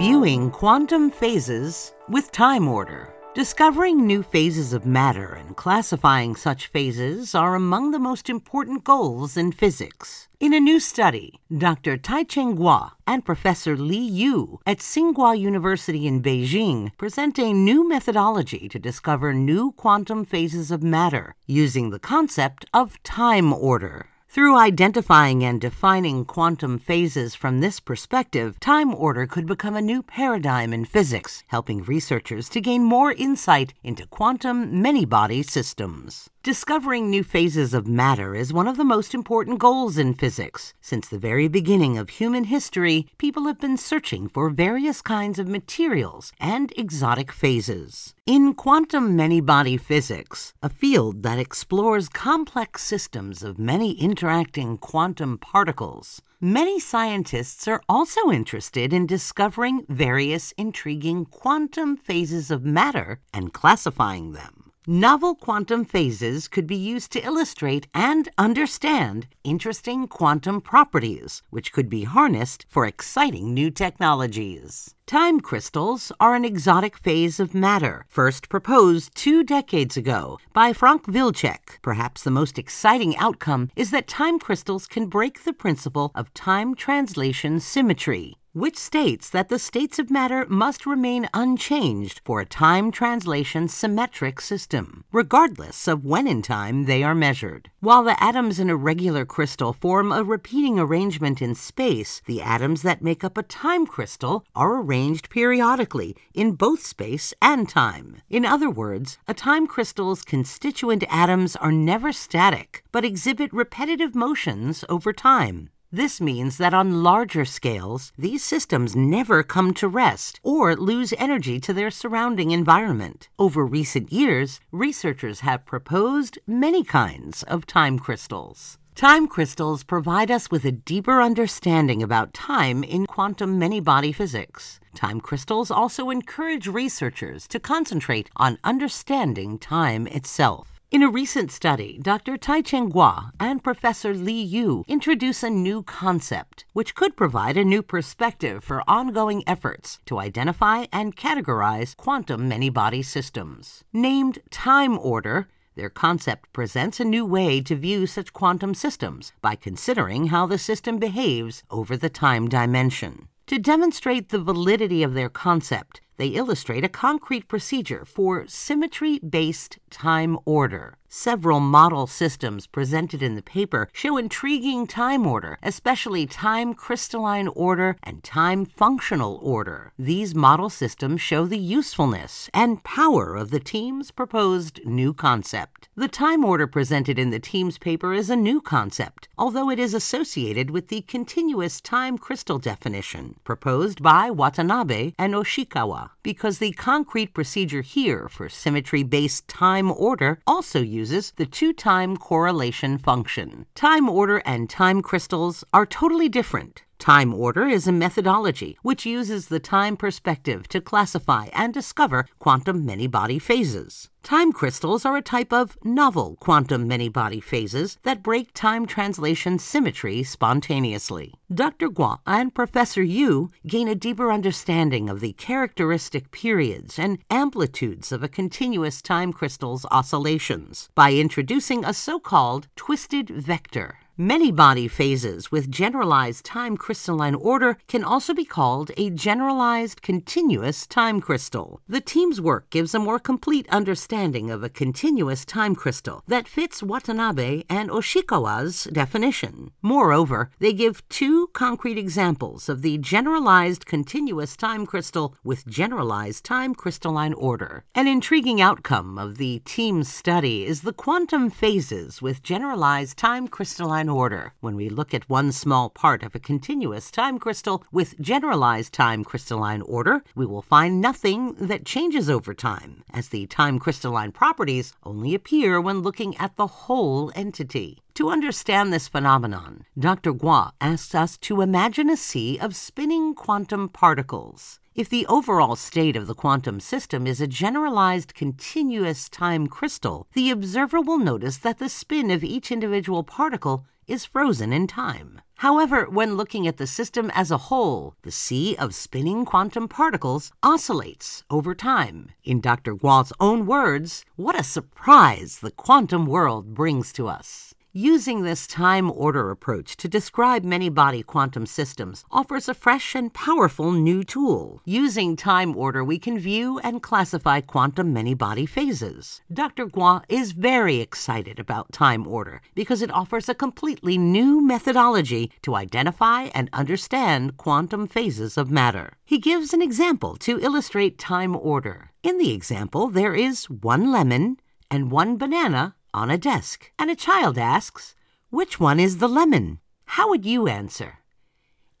Viewing quantum phases with time order. Discovering new phases of matter and classifying such phases are among the most important goals in physics. In a new study, Dr. Taicheng Guo and Professor Li Yu at Tsinghua University in Beijing present a new methodology to discover new quantum phases of matter using the concept of time order. Through identifying and defining quantum phases from this perspective, time order could become a new paradigm in physics, helping researchers to gain more insight into quantum many body systems. Discovering new phases of matter is one of the most important goals in physics. Since the very beginning of human history, people have been searching for various kinds of materials and exotic phases. In quantum many body physics, a field that explores complex systems of many interacting quantum particles, many scientists are also interested in discovering various intriguing quantum phases of matter and classifying them. Novel quantum phases could be used to illustrate and understand interesting quantum properties, which could be harnessed for exciting new technologies. Time crystals are an exotic phase of matter, first proposed two decades ago by Frank Wilczek. Perhaps the most exciting outcome is that time crystals can break the principle of time translation symmetry which states that the states of matter must remain unchanged for a time translation symmetric system, regardless of when in time they are measured. While the atoms in a regular crystal form a repeating arrangement in space, the atoms that make up a time crystal are arranged periodically in both space and time. In other words, a time crystal's constituent atoms are never static, but exhibit repetitive motions over time. This means that on larger scales, these systems never come to rest or lose energy to their surrounding environment. Over recent years, researchers have proposed many kinds of time crystals. Time crystals provide us with a deeper understanding about time in quantum many body physics. Time crystals also encourage researchers to concentrate on understanding time itself. In a recent study, Dr. Taicheng Guo and Professor Li Yu introduce a new concept, which could provide a new perspective for ongoing efforts to identify and categorize quantum many body systems. Named time order, their concept presents a new way to view such quantum systems by considering how the system behaves over the time dimension. To demonstrate the validity of their concept, they illustrate a concrete procedure for symmetry based time order. Several model systems presented in the paper show intriguing time order, especially time crystalline order and time functional order. These model systems show the usefulness and power of the team's proposed new concept. The time order presented in the team's paper is a new concept, although it is associated with the continuous time crystal definition proposed by Watanabe and Oshikawa, because the concrete procedure here for symmetry based time order also uses the two time correlation function. Time order and time crystals are totally different. Time order is a methodology which uses the time perspective to classify and discover quantum many body phases. Time crystals are a type of novel quantum many body phases that break time translation symmetry spontaneously. Dr. Guo and Professor Yu gain a deeper understanding of the characteristic periods and amplitudes of a continuous time crystal's oscillations by introducing a so called twisted vector. Many body phases with generalized time crystalline order can also be called a generalized continuous time crystal. The team's work gives a more complete understanding of a continuous time crystal that fits Watanabe and Oshikawa's definition. Moreover, they give two concrete examples of the generalized continuous time crystal with generalized time crystalline order. An intriguing outcome of the team's study is the quantum phases with generalized time crystalline order. When we look at one small part of a continuous time crystal with generalized time crystalline order, we will find nothing that changes over time, as the time crystalline properties only appear when looking at the whole entity. To understand this phenomenon, Dr. Guo asks us to imagine a sea of spinning quantum particles. If the overall state of the quantum system is a generalized continuous time crystal, the observer will notice that the spin of each individual particle is frozen in time. However, when looking at the system as a whole, the sea of spinning quantum particles oscillates over time. In Dr. Guo's own words, what a surprise the quantum world brings to us. Using this time order approach to describe many body quantum systems offers a fresh and powerful new tool. Using time order, we can view and classify quantum many body phases. Dr. Guo is very excited about time order because it offers a completely new methodology to identify and understand quantum phases of matter. He gives an example to illustrate time order. In the example, there is one lemon and one banana on a desk, and a child asks, Which one is the lemon? How would you answer?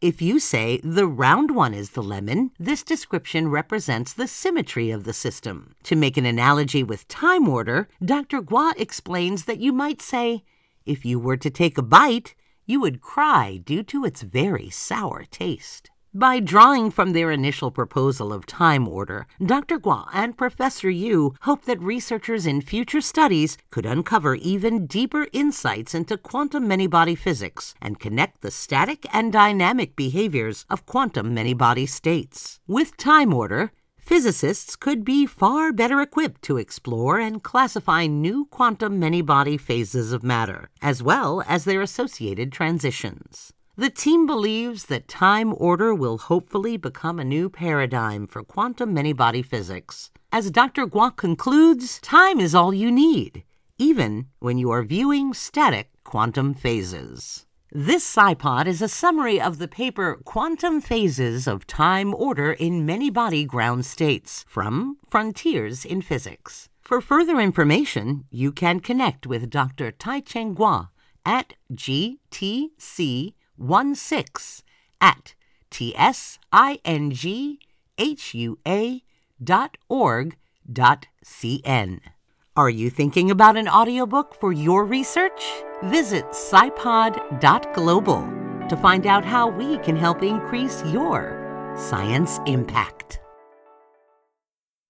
If you say the round one is the lemon, this description represents the symmetry of the system. To make an analogy with time order, Dr. Guo explains that you might say, if you were to take a bite, you would cry due to its very sour taste. By drawing from their initial proposal of time order, Dr. Guo and Professor Yu hope that researchers in future studies could uncover even deeper insights into quantum many-body physics and connect the static and dynamic behaviors of quantum many-body states. With time order, physicists could be far better equipped to explore and classify new quantum many-body phases of matter, as well as their associated transitions. The team believes that time order will hopefully become a new paradigm for quantum many body physics. As Dr. Guo concludes, time is all you need, even when you are viewing static quantum phases. This SciPod is a summary of the paper Quantum Phases of Time Order in Many Body Ground States from Frontiers in Physics. For further information, you can connect with Dr. Tai-Cheng Guo at GTC 16 at tsinghua dot org dot cn. Are you thinking about an audiobook for your research? Visit scipod.global to find out how we can help increase your science impact.